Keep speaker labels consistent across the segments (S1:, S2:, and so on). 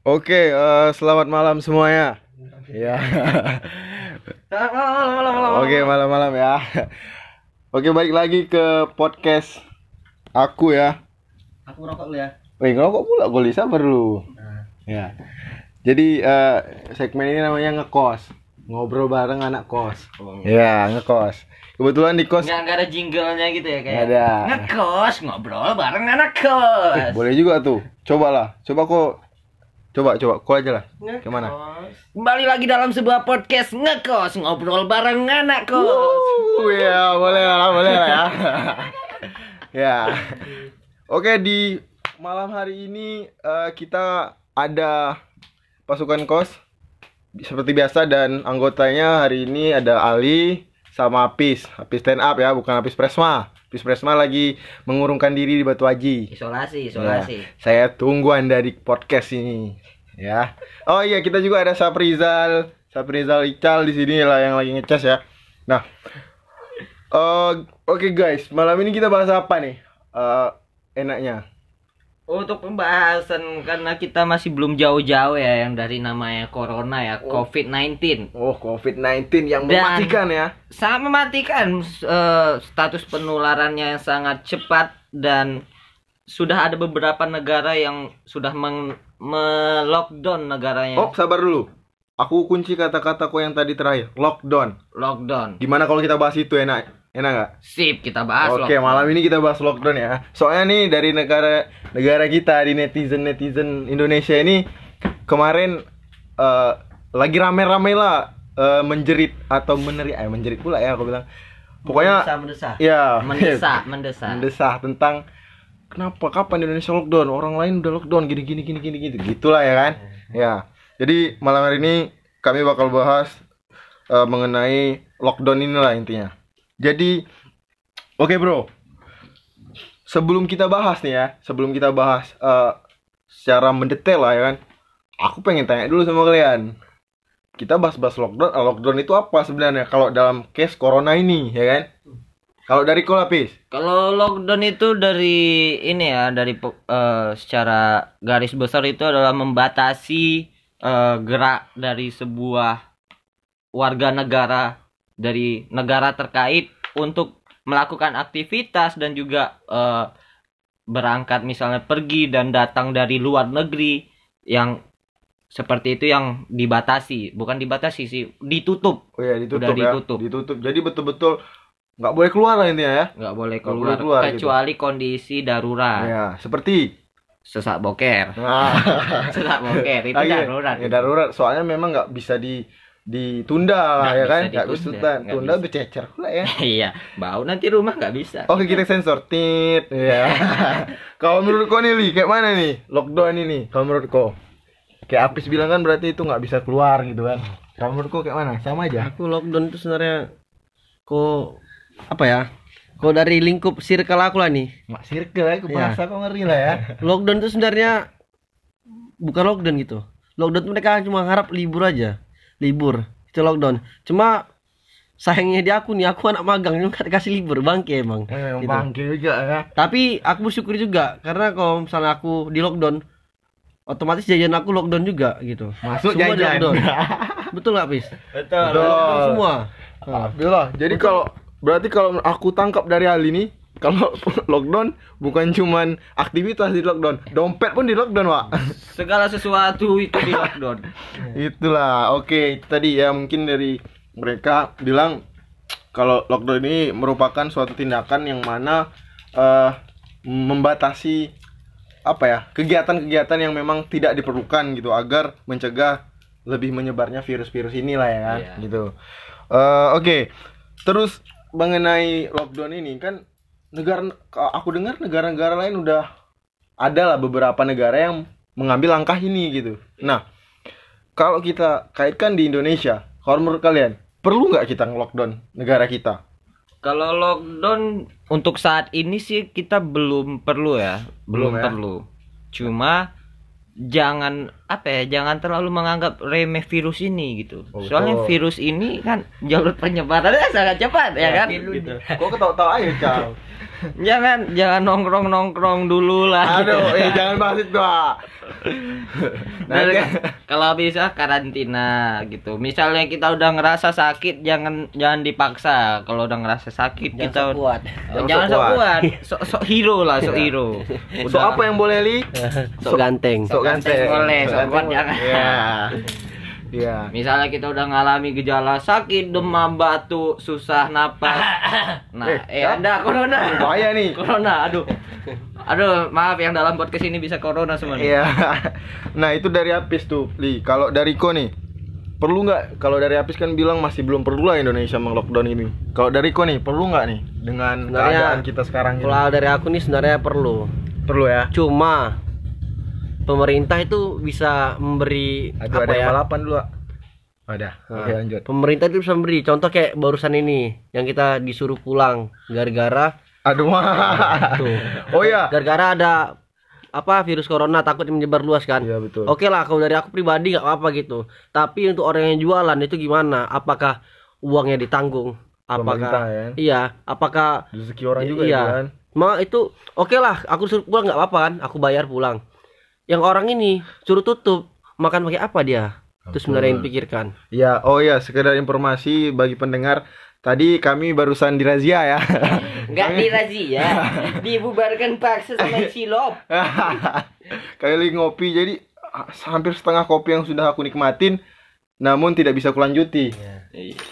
S1: Oke, eh, selamat malam semuanya. Ya. Oke, malam-malam ya. Oke, balik lagi ke podcast aku ya.
S2: Aku rokok lu ya.
S1: Wih, ngerokok pula gue sabar lu. Ya. Jadi eh, segmen ini namanya ngekos. Ngobrol bareng anak kos. Ya, ngekos. Kebetulan di kos
S2: Nggak, nggak ada jinglenya gitu ya kayak.
S1: Nggak ada.
S2: Ngekos ngobrol bareng anak kos.
S1: Eh, boleh juga tuh. Cobalah. Coba kok Coba, coba, kok aja lah. Gimana?
S2: Kembali lagi dalam sebuah podcast ngekos ngobrol bareng anak kos.
S1: Uh, ya boleh lah, boleh lah ya. ya. Oke di malam hari ini eh, kita ada pasukan kos seperti biasa dan anggotanya hari ini ada Ali sama Apis. Apis stand up ya, bukan Apis Presma. Apis Presma lagi mengurungkan diri di Batu Haji.
S2: Isolasi, isolasi.
S1: Ya, saya tunggu Anda di podcast ini ya. Oh iya, kita juga ada Saprizal, Saprizal Ical di sini lah yang lagi ngecas ya. Nah, eh, oke guys, malam ini kita bahas apa nih? Eh, enaknya.
S2: Untuk pembahasan karena kita masih belum jauh-jauh ya yang dari namanya corona ya, COVID-19.
S1: Oh, COVID-19 yang
S2: Dan-
S1: mematikan ya.
S2: sangat mematikan eh, status penularannya yang sangat cepat dan sudah ada beberapa negara yang sudah me-lockdown negaranya.
S1: Oh, sabar dulu. Aku kunci kata-kataku yang tadi terakhir, lockdown.
S2: Lockdown.
S1: Gimana kalau kita bahas itu enak? Enak nggak?
S2: Sip, kita bahas
S1: Oke,
S2: lockdown.
S1: malam ini kita bahas lockdown ya. Soalnya nih dari negara negara kita di netizen netizen Indonesia ini kemarin eh, lagi rame-rame lah eh, menjerit atau meneri eh menjerit pula ya aku bilang. Pokoknya
S2: mendesah, mendesah.
S1: ya
S2: Mendesak, mendesak.
S1: mendesah tentang kenapa kapan Indonesia lockdown orang lain udah lockdown gini gini gini gini gitu gitulah ya kan ya jadi malam hari ini kami bakal bahas eh, mengenai lockdown inilah intinya jadi oke bro. Sebelum kita bahas nih ya sebelum kita bahas eh, secara mendetail lah ya kan aku pengen tanya dulu sama kalian. Kita bahas-bahas lockdown eh, lockdown itu apa sebenarnya kalau dalam case corona ini ya kan? Kalau dari kolapis
S2: Kalau lockdown itu dari ini ya, dari eh, secara garis besar itu adalah membatasi eh, gerak dari sebuah warga negara dari negara terkait untuk melakukan aktivitas dan juga eh, berangkat misalnya pergi dan datang dari luar negeri yang seperti itu yang dibatasi, bukan dibatasi sih, ditutup,
S1: Oh ya ditutup
S2: Udah
S1: ya.
S2: ditutup.
S1: Ditutup. Jadi betul-betul nggak boleh keluar lah intinya ya.
S2: nggak boleh
S1: Nggak boleh
S2: keluar,
S1: keluar gitu.
S2: kecuali kondisi darurat.
S1: Ya, seperti
S2: sesak boker
S1: nah,
S2: sesak boker itu
S1: lagi-
S2: darurat
S1: Ya darurat. Soalnya memang nggak bisa di ditunda lah ya kan. Nggak bisa
S2: ditunda,
S1: tunda,
S2: nggak
S1: tunda
S2: bisa.
S1: bercecer pula ya.
S2: iya bau nanti rumah nggak bisa
S1: Oke kita sensor tit ya. Kalau menurut kau nih Li, kayak mana nih lockdown ini? Kalau menurut kau? Kayak Apis bilang kan berarti itu nggak bisa keluar gitu kan. Kalau menurut kau kayak mana? Sama aja.
S3: aku lockdown itu sebenarnya kok apa ya kok dari lingkup circle aku lah nih
S1: Mak circle ya, aku
S3: Iya.
S1: bahasa kau ngeri lah ya.
S3: lockdown itu sebenarnya bukan lockdown gitu lockdown mereka cuma harap libur aja libur itu lockdown cuma sayangnya di aku nih aku anak magang juga dikasih libur bangke emang
S1: Memang
S3: Gitu.
S1: bangke juga ya.
S3: tapi aku bersyukur juga karena kalau misalnya aku di lockdown otomatis jajan aku lockdown juga gitu
S1: Masuk
S3: Semua
S1: jajan.
S3: lockdown. betul nggak pis
S2: betul
S1: Betul.
S3: semua
S1: Alhamdulillah. Jadi kalau berarti kalau aku tangkap dari hal ini kalau lockdown bukan cuman aktivitas di lockdown, dompet pun di lockdown, Pak.
S2: segala sesuatu itu di lockdown
S1: Itulah. Oke, tadi ya mungkin dari mereka bilang kalau lockdown ini merupakan suatu tindakan yang mana eh, membatasi apa ya kegiatan-kegiatan yang memang tidak diperlukan gitu agar mencegah lebih menyebarnya virus-virus inilah ya kan
S2: Iya.
S1: gitu Eh, oke terus mengenai lockdown ini kan negara aku dengar negara-negara lain udah ada lah beberapa negara yang mengambil langkah ini gitu. Nah kalau kita kaitkan di Indonesia kalau menurut kalian perlu nggak kita nge-lockdown negara kita?
S2: Kalau lockdown untuk saat ini sih kita belum perlu ya.
S1: Belum
S2: belum,
S1: ya?
S2: perlu. Cuma jangan apa ya jangan terlalu menganggap remeh virus ini gitu
S1: Oh,
S2: soalnya
S1: betul.
S2: virus ini kan jalur penyebarannya sangat cepat ya kan
S1: gitu. kok ketawa-tawa aja Cal
S2: jangan jangan nongkrong nongkrong dulu lah
S1: Aduh, eh jangan bahas itu ah.
S2: Dan
S1: Nanti
S2: kalau bisa karantina gitu misalnya kita udah ngerasa sakit jangan jangan dipaksa kalau udah ngerasa sakit
S3: Jangan
S2: kita
S3: sok kuat.
S2: Oh,
S1: Jangan
S2: jangan
S1: sok
S2: sok
S1: kuat.
S2: kuat sok sok hero lah sok
S1: Iya.
S2: hero
S1: so apa yang boleh li?
S3: Sok ganteng.
S1: Sok ganteng.
S2: boleh, sok
S1: ganteng
S2: kuat jangan.
S1: Iya. Iya.
S2: Misalnya kita udah ngalami gejala sakit, demam, batuk, susah napas. Nah, eh,
S1: Eh, ya?
S2: ada corona.
S1: Bahaya nih.
S2: Corona, aduh. Aduh, maaf yang dalam podcast ini bisa corona semua nih.
S1: Iya. Nah, itu dari Apis tuh, Li. Kalau dari Ko nih, perlu nggak? Kalau dari Apis kan bilang masih belum perlu lah Indonesia meng-lockdown ini. Kalau dari Ko nih, perlu nggak nih dengan
S3: Sebenarnya,
S1: keadaan kita sekarang ini?
S3: Kalau dari aku nih sebenarnya perlu.
S1: Perlu ya.
S3: Cuma pemerintah itu bisa memberi
S1: Aduh,
S3: apa
S1: ada
S3: ya?
S1: balapan dulu, ah. Ada.
S3: Nah,
S1: Oke, lanjut.
S3: Pemerintah itu bisa memberi contoh kayak barusan ini yang kita disuruh pulang gara-gara
S1: Aduh.
S3: tuh.
S1: oh ya.
S3: Gara-gara ada apa virus corona takut menyebar luas kan.
S1: Iya, betul.
S3: Oke lah kalau dari aku pribadi nggak apa-apa gitu. Tapi untuk orang yang jualan itu gimana? Apakah uangnya ditanggung? Apakah
S1: ya.
S3: iya? Apakah
S1: Rezeki orang juga
S3: iya.
S1: itu kan.
S3: Ma itu oke lah, aku suruh pulang nggak apa-apa kan? Aku bayar pulang. Yang orang ini suruh tutup, makan pakai apa dia? Itu sebenarnya yang dipikirkan.
S1: Ya, oh ya, sekedar informasi bagi pendengar, tadi kami barusan dirazia ya.
S2: Enggak dirazia, dibubarkan paksa sama silop.
S1: Kali lagi ngopi, jadi ah, hampir setengah kopi yang sudah aku nikmatin, namun tidak bisa kulanjuti.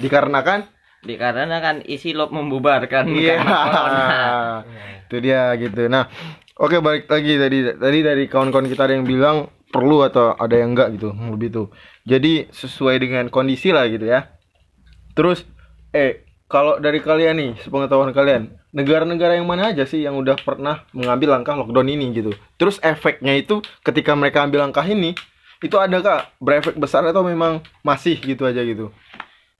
S1: Dikarenakan,
S2: Dikarenakan isi lop membubarkan
S1: iya,
S2: corona.
S1: itu dia gitu. Nah, oke balik lagi tadi tadi dari kawan-kawan kita ada yang bilang perlu atau ada yang enggak gitu, hmm, lebih tuh. Jadi sesuai dengan kondisi lah gitu ya. Terus, eh kalau dari kalian nih, sepengetahuan kalian, negara-negara yang mana aja sih yang udah pernah mengambil langkah lockdown ini gitu? Terus efeknya itu ketika mereka ambil langkah ini, itu adakah berefek besar atau memang masih gitu aja gitu?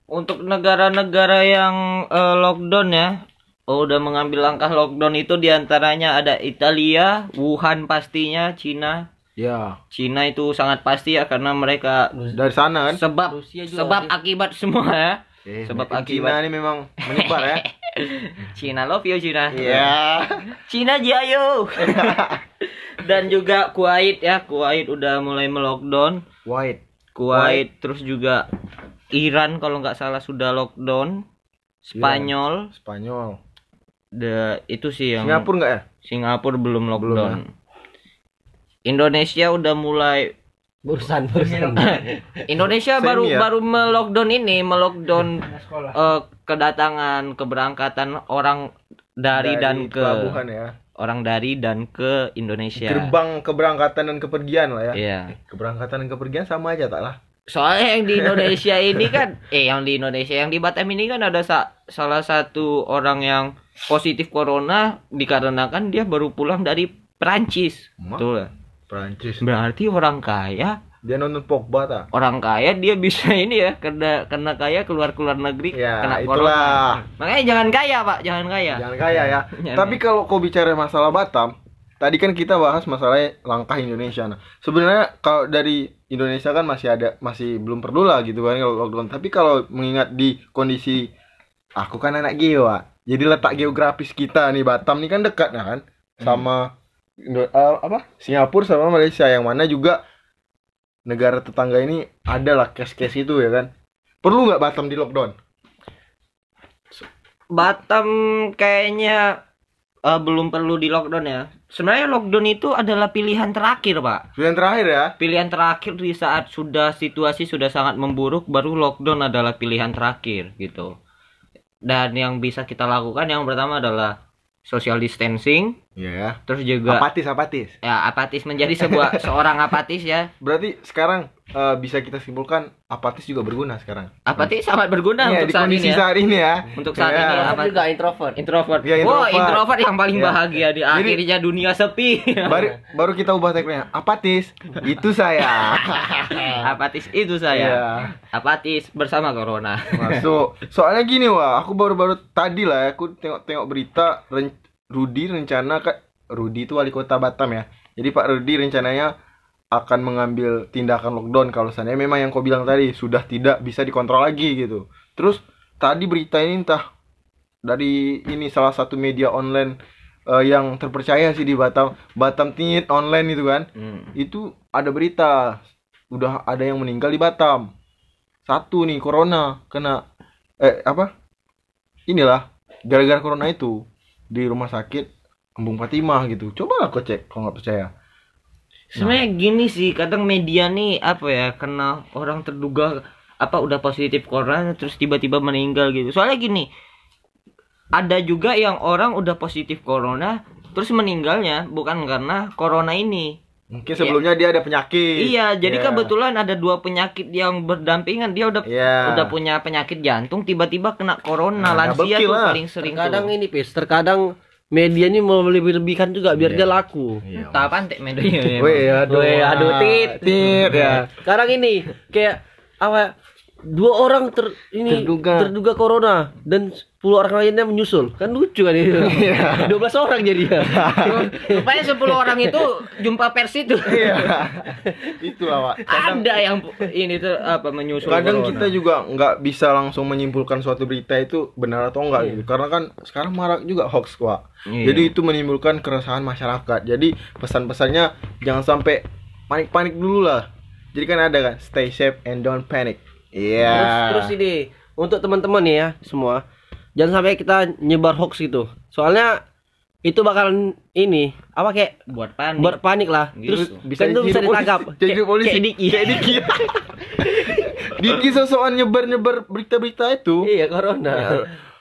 S2: Untuk negara-negara yang eh, lockdown ya, oh, udah mengambil langkah lockdown itu di antaranya ada Italia, Wuhan pastinya, Cina.
S1: Ya,
S2: Cina itu sangat pasti ya karena mereka
S1: dari sana kan.
S2: sebab
S3: Rusia juga
S2: sebab
S3: sih.
S2: akibat semua ya.
S1: Eh,
S2: sebab
S1: Cina
S2: akibat
S1: ini memang menyebar ya.
S2: Cina love you Cina.
S1: Iya.
S2: Cina jayo. Dan juga Kuwait ya, Kuwait udah mulai melockdown.
S1: White.
S2: Kuwait terus juga Iran kalau nggak salah sudah lockdown. Spanyol,
S1: Spanyol.
S2: The, itu sih yang
S1: Singapura enggak ya?
S2: Singapura belum lockdown.
S1: Belum,
S2: Indonesia udah mulai
S3: Urusan urusan.
S2: Indonesia
S1: Semi
S2: baru
S1: ya?
S2: baru melockdown ini, melockdown eh, kedatangan, keberangkatan orang dari, dan ke
S1: pelabuhan ya.
S2: orang dari dan ke Indonesia.
S1: Gerbang keberangkatan dan kepergian lah ya.
S2: Iya.
S1: Keberangkatan dan kepergian sama aja tak lah.
S2: Soalnya yang di Indonesia ini kan, eh yang di Indonesia yang di Batam ini kan ada sa- salah satu orang yang positif corona dikarenakan dia baru pulang dari Perancis. Betul.
S1: Prancis.
S2: Berarti orang kaya,
S1: Dia nonton Pogba tak?
S2: orang kaya dia bisa ini ya karena karena kaya keluar keluar negeri
S1: Ya,
S2: kena
S1: itulah.
S2: corona. Makanya jangan kaya pak, jangan kaya.
S1: Jangan kaya ya.
S2: Jangan
S1: Tapi kalau kau bicara masalah Batam, tadi kan kita bahas masalah langkah Indonesia. Nah, sebenarnya kalau dari Indonesia kan masih ada masih belum perlu lah gitu kan kalau lockdown. Tapi kalau mengingat di kondisi aku kan anak Wak. Jadi letak geografis kita nih Batam nih kan dekat nah kan sama Indo- eh, apa? Singapura sama Malaysia yang mana juga negara tetangga ini adalah case-case itu ya kan. Perlu nggak Batam di lockdown?
S2: Batam kayaknya eh, belum perlu di lockdown ya. Sebenarnya lockdown itu adalah pilihan terakhir pak.
S1: Pilihan terakhir ya.
S2: Pilihan terakhir di saat sudah situasi sudah sangat memburuk baru lockdown adalah pilihan terakhir gitu. Dan yang bisa kita lakukan yang pertama adalah social distancing,
S1: Iya ya.
S2: terus juga
S1: Apatis, apatis.
S2: ya apatis menjadi sebuah seorang apatis ya.
S1: Berarti sekarang eh, bisa kita simpulkan apatis juga berguna sekarang.
S2: Apatis sangat berguna
S1: Iya,
S2: untuk
S1: di
S2: saat
S1: kondisi
S2: ini ya.
S1: saat ini ya.
S2: Untuk saat
S1: Iya.
S2: ini ya.
S3: Apa juga introvert.
S2: Introvert. Wah,
S1: introvert.
S2: introvert yang paling
S1: Iya.
S2: bahagia di
S1: Jadi-
S2: akhirnya dunia sepi.
S1: Baru baru kita ubah tagline apatis. Itu saya.
S2: apatis itu saya.
S1: Iya.
S2: Apatis bersama corona.
S1: Masuk. Soalnya gini wah, aku baru-baru tadi lah ya, aku tengok-tengok berita ren Rudi rencana kak Rudi itu wali kota Batam ya. Jadi Pak Rudi rencananya akan mengambil tindakan lockdown kalau seandainya memang yang kau bilang tadi sudah tidak bisa dikontrol lagi gitu. Terus tadi berita ini entah dari ini salah satu media online eh, yang terpercaya sih di Batam Batam Tit online itu kan
S2: Hmm.
S1: itu ada berita udah ada yang meninggal di Batam satu nih corona kena eh apa inilah gara-gara corona itu di rumah sakit Embung Fatimah gitu coba lah kau cek kalau nggak percaya
S2: Sebenarnya gini sih, kadang media nih apa ya, kena orang terduga apa udah positif corona terus tiba-tiba meninggal gitu. Soalnya gini, ada juga yang orang udah positif corona terus meninggalnya bukan karena corona ini.
S1: Mungkin sebelumnya dia ada penyakit
S2: Iya, jadi
S1: Ya.
S2: kebetulan ada dua penyakit yang berdampingan. Dia udah
S1: Iya.
S2: udah punya penyakit jantung, tiba-tiba kena
S1: Nah,
S2: corona.
S1: double
S2: Lansia tuh
S1: lah.
S2: paling sering
S3: Terkadang
S2: tuh.
S3: ini pis, terkadang media ini mau lebih-lebihkan juga biar
S1: Iya.
S3: dia laku.
S1: Iya.
S2: Tak pantek medianya.
S1: Weh, aduh,
S3: Weh, aduh, tit.
S1: tit ya.
S3: Sekarang ini kayak apa? Dua orang ter ini
S1: Terduga.
S3: terduga corona dan 10 orang lainnya menyusul. Kan lucu kan itu.
S1: Iya.
S3: 12 orang jadi ya.
S2: Supaya 10 orang itu jumpa pers itu.
S1: Iya. Itulah, Pak. Kadang,
S2: Ada yang ini tuh apa menyusul
S1: kadang
S2: corona.
S1: kita juga nggak bisa langsung menyimpulkan suatu berita itu benar atau enggak gitu. Karena kan sekarang marak juga hoax, Pak.
S2: Iya.
S1: Jadi itu menimbulkan keresahan masyarakat. Jadi pesan-pesannya jangan sampai panik-panik dulu lah. Jadi kan ada kan, stay safe and don't panic. Iya.
S3: Terus, terus ini untuk teman-teman nih ya semua, jangan sampai kita nyebar hoax gitu. Soalnya itu bakalan ini apa kayak
S2: buat panik.
S3: berpanik lah.
S2: Gitu.
S3: Terus
S1: bisa
S3: kan itu bisa
S1: jadi
S3: ditangkap.
S1: polisi. Jadi polisi.
S3: Kayak Diki.
S1: Kayak Diki. Diki sosokan nyebar-nyebar berita-berita itu.
S3: Iya corona.
S1: Ya,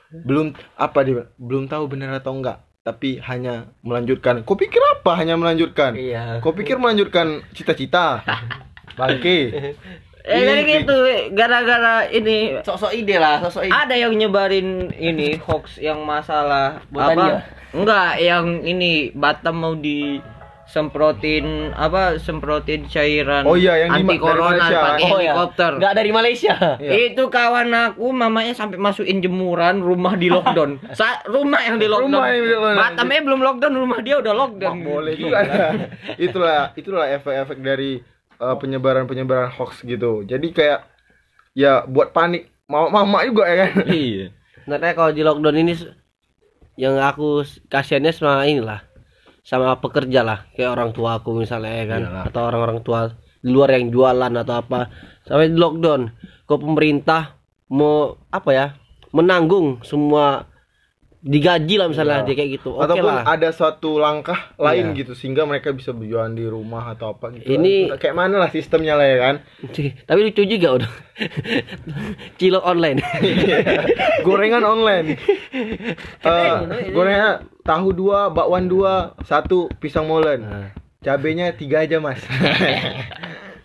S1: belum apa dia belum tahu benar atau enggak tapi hanya melanjutkan kau pikir apa hanya melanjutkan
S3: Iya.
S1: kau pikir melanjutkan cita-cita bangke
S2: Eh jadi
S1: Ih,
S2: gitu gara-gara ini
S3: Sosok ide lah, sosok ide.
S2: ada yang nyebarin ini hoax yang masalah
S3: Botania.
S2: apa? Enggak, yang ini Batam mau disemprotin apa? Semprotin cairan
S1: Oh iya, yang di-
S2: anti
S1: dari
S2: corona pakai
S3: Oh ya.
S2: helikopter.
S3: Enggak dari Malaysia.
S1: Iya.
S2: Itu kawan aku mamanya sampai masukin jemuran rumah di lockdown. Sa rumah yang di lockdown.
S1: Rumah yang di lockdown.
S2: Batamnya belum lockdown, rumah dia udah
S1: Wah,
S2: lockdown.
S1: boleh juga itulah itulah efek-efek dari uh, penyebaran-penyebaran hoax gitu. Jadi kayak ya buat panik. Mama mama juga ya kan?
S2: Iya.
S3: Sebenarnya kalau di lockdown ini yang aku kasihannya sama inilah sama pekerja lah. Kayak orang tua aku misalnya ya kan?
S1: Iyalah.
S3: atau orang-orang tua di luar yang jualan atau apa. Sampai di lockdown kok pemerintah mau apa ya menanggung semua digaji lah misalnya
S1: Iya.
S3: dia kayak gitu. Oke
S1: ataupun
S3: lah.
S1: ada suatu langkah lain
S3: Iya.
S1: gitu sehingga mereka bisa berjualan di rumah atau apa gitu
S3: Ini-
S1: kayak mana lah sistemnya lah ya kan?
S3: Tapi lucu juga udah. Cilok online.
S1: Gorengan online. Eh, gorengan tahu dua bakwan dua satu pisang molen.
S3: Nah,
S1: cabenya tiga aja mas.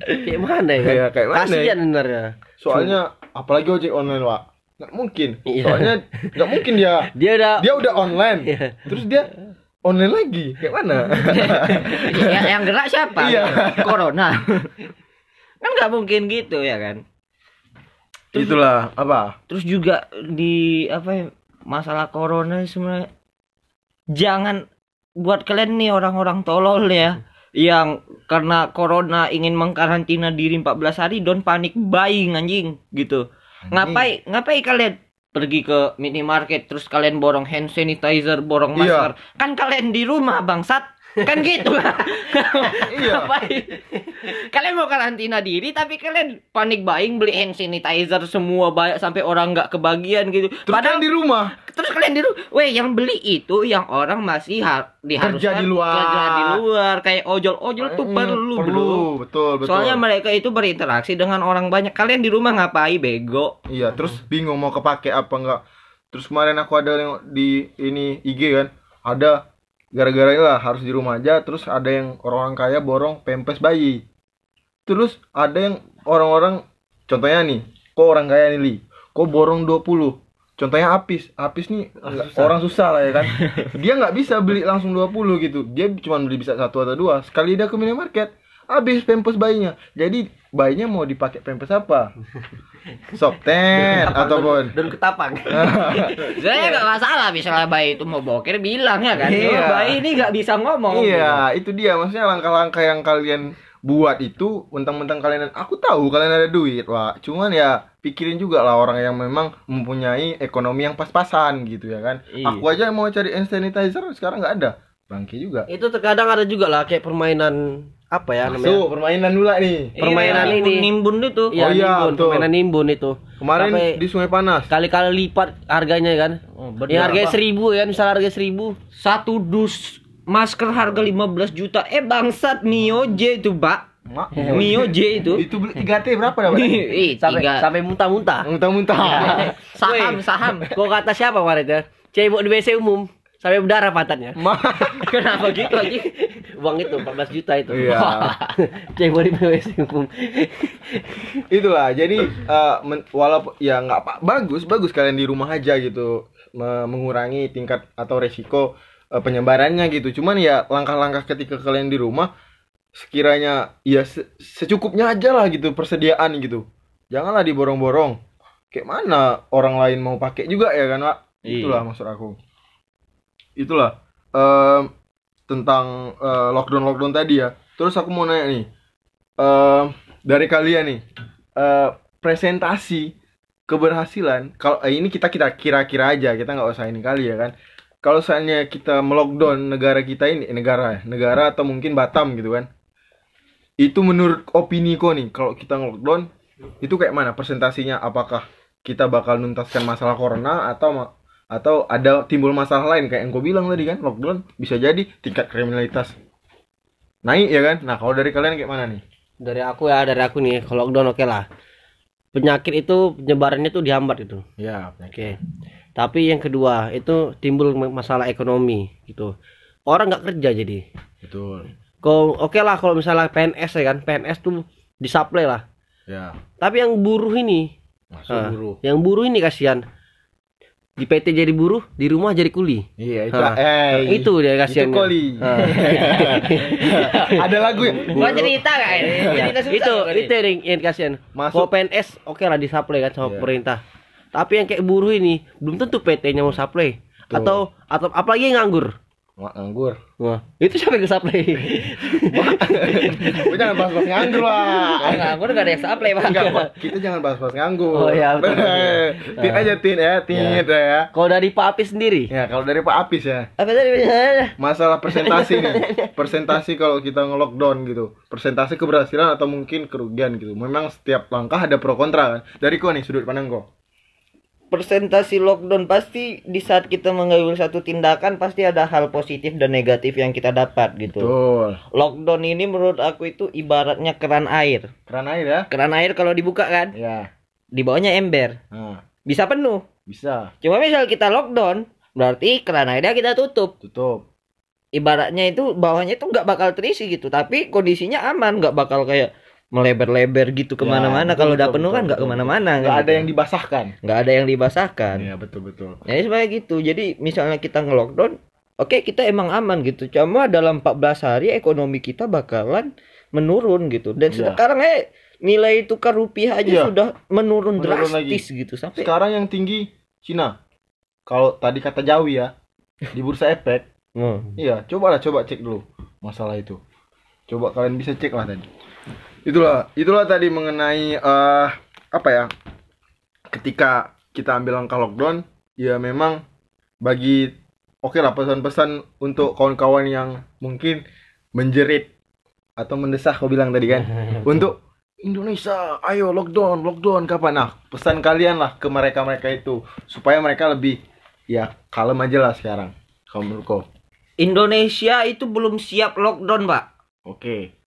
S3: Kayak mana ya kan?
S1: Iya, kayak mana ya?
S3: kasihan sebenarnya.
S1: Soalnya apalagi ojek online pak nggak mungkin
S3: Iya.
S1: soalnya nggak mungkin dia
S3: dia udah
S1: dia udah online
S3: Iya.
S1: terus dia online lagi kayak mana
S2: ya, yang gerak siapa?
S1: Iya.
S2: Corona. kan nggak mungkin gitu ya kan.
S1: itulah apa
S2: Terus juga di apa ya, masalah corona sebenarnya jangan buat kalian nih orang-orang tolol ya yang karena corona ingin mengkarantina diri 14 hari don't panic buying anjing gitu. Ngapain ngapain kalian pergi ke minimarket terus kalian borong hand sanitizer, borong
S1: Iya.
S2: masker. Kan kalian di rumah bangsat. Kan gitu.
S1: Iya.
S2: Kalian mau karantina diri tapi kalian panik buying beli hand sanitizer semua banyak sampai orang nggak kebagian gitu.
S1: terus kan di rumah
S2: terus kalian di rumah, weh yang beli itu yang orang masih har diharuskan
S1: Kerja di luar.
S2: kerja di luar kayak ojol-ojol tuh
S1: Hmm,
S2: perlu,
S1: perlu
S2: bro.
S1: betul betul
S2: Soalnya mereka itu berinteraksi dengan orang banyak. Kalian di rumah ngapain bego?
S1: iya terus bingung mau kepake apa enggak terus kemarin aku ada yang di ini IG kan ada gara-gara lah harus di rumah aja terus ada yang orang-orang kaya borong pempes bayi. Terus ada yang orang-orang contohnya nih kok orang kaya nih Li? Kok borong 20 contohnya Apis. Apis nih nggak- orang susah lah ya kan? Dia nggak bisa beli langsung 20 gitu. Dia cuma beli bisa satu atau dua. Sekali dia ke minimarket habis pempes bayinya. Jadi bayinya mau dipakai pempes apa? Soften ataupun
S3: dan ketapang.
S2: Saya nggak masalah misalnya bayi itu mau boker bilang ya kan.
S1: Iya.
S2: Bayi ini nggak bisa ngomong.
S1: Iya, itu dia. Maksudnya langkah-langkah yang kalian buat itu mentang-mentang kalian aku tahu kalian ada duit wah cuman ya pikirin juga lah orang yang memang mempunyai ekonomi yang pas-pasan gitu ya kan.
S2: Iya.
S1: aku aja mau cari hand sanitizer sekarang nggak ada. Bangke juga.
S3: Itu terkadang ada juga lah kayak permainan apa ya namanya?
S1: Masuk permainan dulu nih
S3: Permainan
S2: Iya,
S3: ini.
S2: nimbun itu.
S3: Iya,
S1: Oh iya,
S3: nimbun,
S1: betul.
S3: permainan nimbun itu.
S1: kemarin
S3: Sampai
S1: di Sungai Panas
S3: kali-kali lipat harganya kan.
S2: Oh,
S3: Yang harganya
S2: berapa?
S3: seribu ya, misal harga seribu.
S2: Satu dus masker harga 15 juta. Eh bangsat Mio J itu, Pak.
S1: Mak,
S2: Mio J itu.
S1: itu beli 3T berapa dapat
S2: Ih,
S3: Sampai
S2: tiga.
S3: sampai muntah-muntah.
S1: muntah-muntah
S2: Saham, saham.
S3: Kau kata siapa kemarin ya? Cebok di WC umum sampai berdarah pantatnya.
S2: Kenapa gitu lagi?
S3: Uang itu 14 juta itu.
S1: Iya.
S3: Umum.
S1: itulah jadi eh, men- walaupun ya nggak apa bagus bagus kalian di rumah aja gitu me- mengurangi tingkat atau resiko eh, penyebarannya gitu cuman ya langkah-langkah ketika kalian di rumah sekiranya ya se- secukupnya aja lah gitu persediaan gitu janganlah diborong-borong kayak mana orang lain mau pakai juga ya kan pak
S2: Iya.
S1: itulah maksud aku itulah em, tentang eh, lockdown lockdown tadi ya. Terus aku mau nanya nih em, dari kalian nih eh, presentasi keberhasilan kalau eh, ini kita kita kira-kira aja kita nggak usah ini kali ya kan. Kalau misalnya kita melockdown negara kita ini negara negara atau mungkin Batam gitu kan. Itu menurut opini kok nih kalau kita ngelockdown itu kayak mana presentasinya? Apakah kita bakal nuntaskan masalah corona atau atau ada timbul masalah lain kayak yang gue bilang tadi kan lockdown bisa jadi tingkat kriminalitas naik ya kan nah kalau dari kalian kayak mana nih
S3: Dari aku ya, dari aku nih, kalau lockdown oke lah. Penyakit itu penyebarannya tuh dihambat itu.
S1: ya
S3: Oke. Tapi yang kedua itu timbul masalah ekonomi gitu. Orang nggak kerja jadi.
S1: betul
S3: Kau oke lah kalau misalnya PNS ya kan, PNS tuh disuplai lah.
S1: ya
S3: Tapi yang buruh ini,
S1: masuk
S3: Ah.
S1: buruh
S3: yang buruh ini kasihan. Di PT jadi buruh, di rumah jadi kuli.
S1: iya itu
S3: Ah.
S1: eh
S3: itu dia kasihan.
S1: itu koli ada lagu ya
S2: Gua cerita gak ini? Cerita susah
S3: itu itu yang, yang kasihan.
S1: Masuk.
S3: Kalau PNS oke lah disuplai kan sama
S1: Iya.
S3: pemerintah. Tapi yang kayak buruh ini belum tentu PT-nya mau supply. Atau atau apalagi yang nganggur.
S1: Mak nganggur.
S3: Wah, itu siapa yang supply?
S1: Gue jangan bahas-bahas nganggur lah
S2: Oh, nganggur gak ada yang supply, Pak.
S1: Enggak, Pak. kita jangan bahas-bahas nganggur.
S3: Oh, iya, betul,
S1: tin aja tin ya tin ya.
S3: Kalau dari Pak Apis sendiri,
S1: ya kalau dari Pak Apis ya.
S3: Apa tadi?
S1: masalah persentasi nih. Persentasi kalau kita nge-lockdown gitu. Persentase keberhasilan atau mungkin kerugian gitu. Memang setiap langkah ada pro kontra kan. Dari kau nih sudut pandang kau
S2: Presentasi lockdown pasti di saat kita mengambil satu tindakan pasti ada hal positif dan negatif yang kita dapat gitu.
S1: betul
S2: Lockdown ini menurut aku itu ibaratnya keran air.
S1: keran air ya
S2: Keran air kalau dibuka kan,
S1: ya
S2: di bawahnya ember.
S1: nah
S2: Bisa penuh.
S1: bisa
S2: Cuma misal kita lockdown, berarti keran airnya kita tutup.
S1: tutup
S2: Ibaratnya itu bawahnya itu nggak bakal terisi gitu, tapi kondisinya aman, nggak bakal kayak melebar-lebar gitu ke mana-mana.
S1: Ya,
S2: kalau udah penuh
S1: betul,
S2: kan nggak
S1: ke
S2: mana-mana.
S1: nggak
S2: kan
S1: ada
S2: gitu.
S1: yang dibasahkan
S2: nggak ada yang dibasahkan.
S1: Iya betul betul
S2: Jadi sebenarnya gitu. Jadi misalnya kita nge-lockdown, oke kita emang aman gitu. Cuma dalam 14 hari ekonomi kita bakalan menurun gitu. Dan
S1: Iya.
S2: sekarang eh nilai tukar rupiah aja
S1: Iya.
S2: sudah menurun,
S1: Menurun
S2: drastis gitu sampai
S1: sekarang yang tinggi Cina kalau tadi kata Jawi ya di bursa efek
S2: Hmm.
S1: Iya, cobalah coba cek dulu masalah itu. Coba kalian bisa cek lah tadi. Itulah, itulah tadi mengenai eh apa ya? Ketika kita ambil langkah lockdown, ya memang bagi oke lah pesan-pesan untuk kawan-kawan yang mungkin menjerit atau mendesah kau bilang tadi kan untuk Indonesia ayo lockdown lockdown kapan nah pesan kalian lah ke mereka mereka itu supaya mereka lebih ya kalem aja lah sekarang kalau menurut kau
S2: Indonesia itu belum siap lockdown, Pak.
S1: Oke.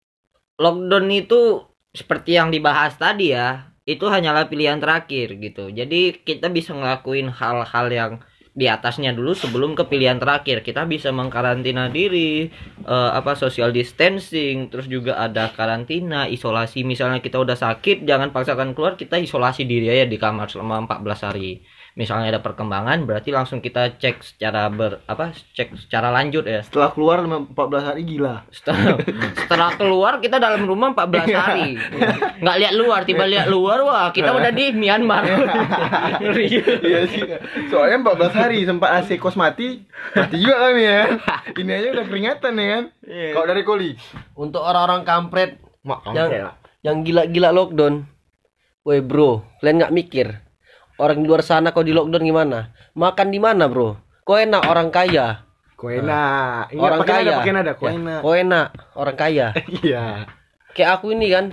S2: Lockdown itu seperti yang dibahas tadi ya, itu hanyalah pilihan terakhir gitu. Jadi kita bisa ngelakuin hal-hal yang di atasnya dulu sebelum ke pilihan terakhir. Kita bisa mengkarantina diri, eh, apa social distancing, terus juga ada karantina, isolasi. Misalnya kita udah sakit, jangan paksakan keluar, kita isolasi diri aja di kamar selama 14 hari. Misalnya ada perkembangan, berarti langsung kita cek secara ber apa? Cek secara lanjut ya.
S1: Setelah keluar 14 hari gila.
S2: Setelah, setelah keluar kita dalam rumah 14 hari. Nggak lihat luar, tiba lihat luar wah kita udah di Myanmar. Juga.
S1: iya sih. Soalnya 14 hari sempat AC kos mati, mati juga kami ya. Ini aja udah peringatan ya kan.
S2: Iya.
S1: Kalau dari Koli.
S3: Untuk orang-orang kampret
S1: mak
S3: Yang- yang gila-gila lockdown. Woi bro, kalian nggak mikir orang di luar sana kau di lockdown gimana? Makan di mana bro? Kau enak orang kaya.
S1: Kau enak. Ingat,
S3: orang kaya.
S1: pakai nada. Kau
S3: Ya,
S1: enak.
S3: Kau enak orang kaya.
S1: Iya.
S3: Kayak aku ini kan.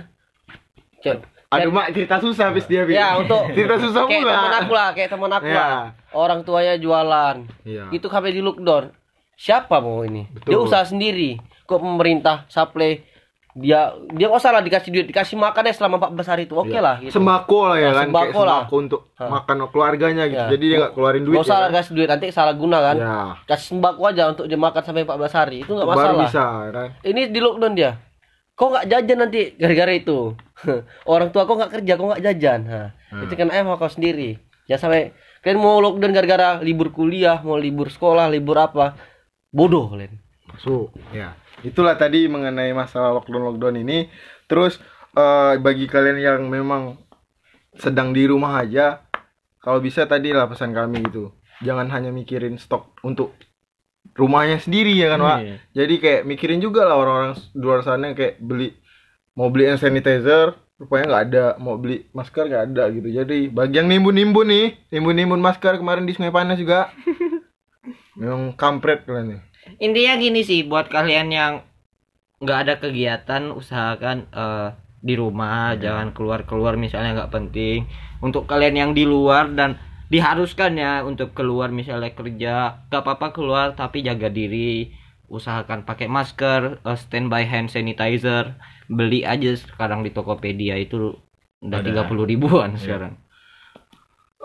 S3: Kayak,
S1: Aduh mak cerita susah habis dia. Bi.
S3: Ya untuk
S1: cerita susah
S3: kayak
S1: pula.
S3: teman aku lah, kayak teman aku
S1: Ya.
S3: lah. Orang tuanya jualan.
S1: Iya.
S3: Itu sampai di lockdown. Siapa mau ini? Dia
S1: Betul.
S3: usaha sendiri. Kok pemerintah supply dia dia nggak salah dikasih duit dikasih makan ya selama 14 hari itu oke
S1: Iya.
S3: lah gitu.
S1: Sembako lah ya
S3: Nah,
S1: kan,
S3: sembako
S1: kayak
S3: lah.
S1: sembako untuk
S3: Hah.
S1: makan keluarganya gitu.
S3: Ya.
S1: Jadi dia nggak keluarin duit.
S3: Nggak usah
S1: ya
S3: lah
S1: kan?
S3: kasih duit nanti salah guna kan.
S1: Ya.
S3: Kasih sembako aja untuk dia makan sampai 14 hari itu nggak
S1: Baru
S3: masalah.
S1: bisa kan.
S3: Ini di lockdown dia. Kok nggak jajan nanti gara-gara itu? Orang tua kok nggak kerja, kok nggak jajan? Nah,
S1: Hmm.
S3: Itu kan ayam kau sendiri. Jangan sampai kalian mau lockdown gara-gara libur kuliah, mau libur sekolah, libur apa? Bodoh kalian.
S1: Masuk. Ya. Itulah tadi mengenai masalah lockdown-lockdown ini. Terus eh, bagi kalian yang memang sedang di rumah aja, kalau bisa tadi lah pesan kami gitu. Jangan hanya mikirin stok untuk rumahnya sendiri ya kan, Pak.
S2: Iya.
S1: Jadi kayak mikirin juga lah orang-orang di luar sana yang kayak beli mau beli hand sanitizer rupanya nggak ada mau beli masker nggak ada gitu jadi bagi yang nimbun-nimbun nih nimbun-nimbun masker kemarin di Sungai Panas juga memang kampret kalian nih
S2: Intinya gini sih buat kalian yang nggak ada kegiatan usahakan eh, di rumah jangan keluar-keluar misalnya nggak penting. Untuk kalian yang di luar dan diharuskan ya untuk keluar misalnya kerja gak apa-apa keluar tapi jaga diri. Usahakan pakai masker eh, standby hand sanitizer. Beli aja sekarang di Tokopedia itu udah
S1: Ada.
S2: 30 ribuan sekarang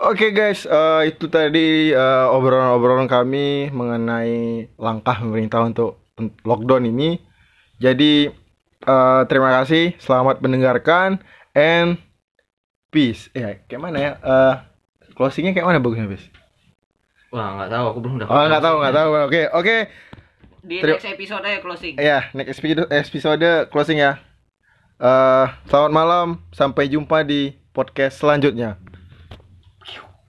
S1: Oke guys, eh, itu tadi eh, obrolan-obrolan kami mengenai langkah pemerintah untuk lockdown ini. Jadi eh, terima kasih, selamat mendengarkan and peace. Ya, kayak mana ya? Eh, closingnya kayak mana bagusnya, peace?
S2: wah nggak tahu aku belum dapat
S1: Oh nggak tahu nggak tahu. Oke oke.
S2: di
S1: Terima-
S2: next episode ya closing
S1: Ya next episode episode closing ya. Eh, selamat malam, sampai jumpa di podcast selanjutnya.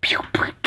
S1: pew, pew.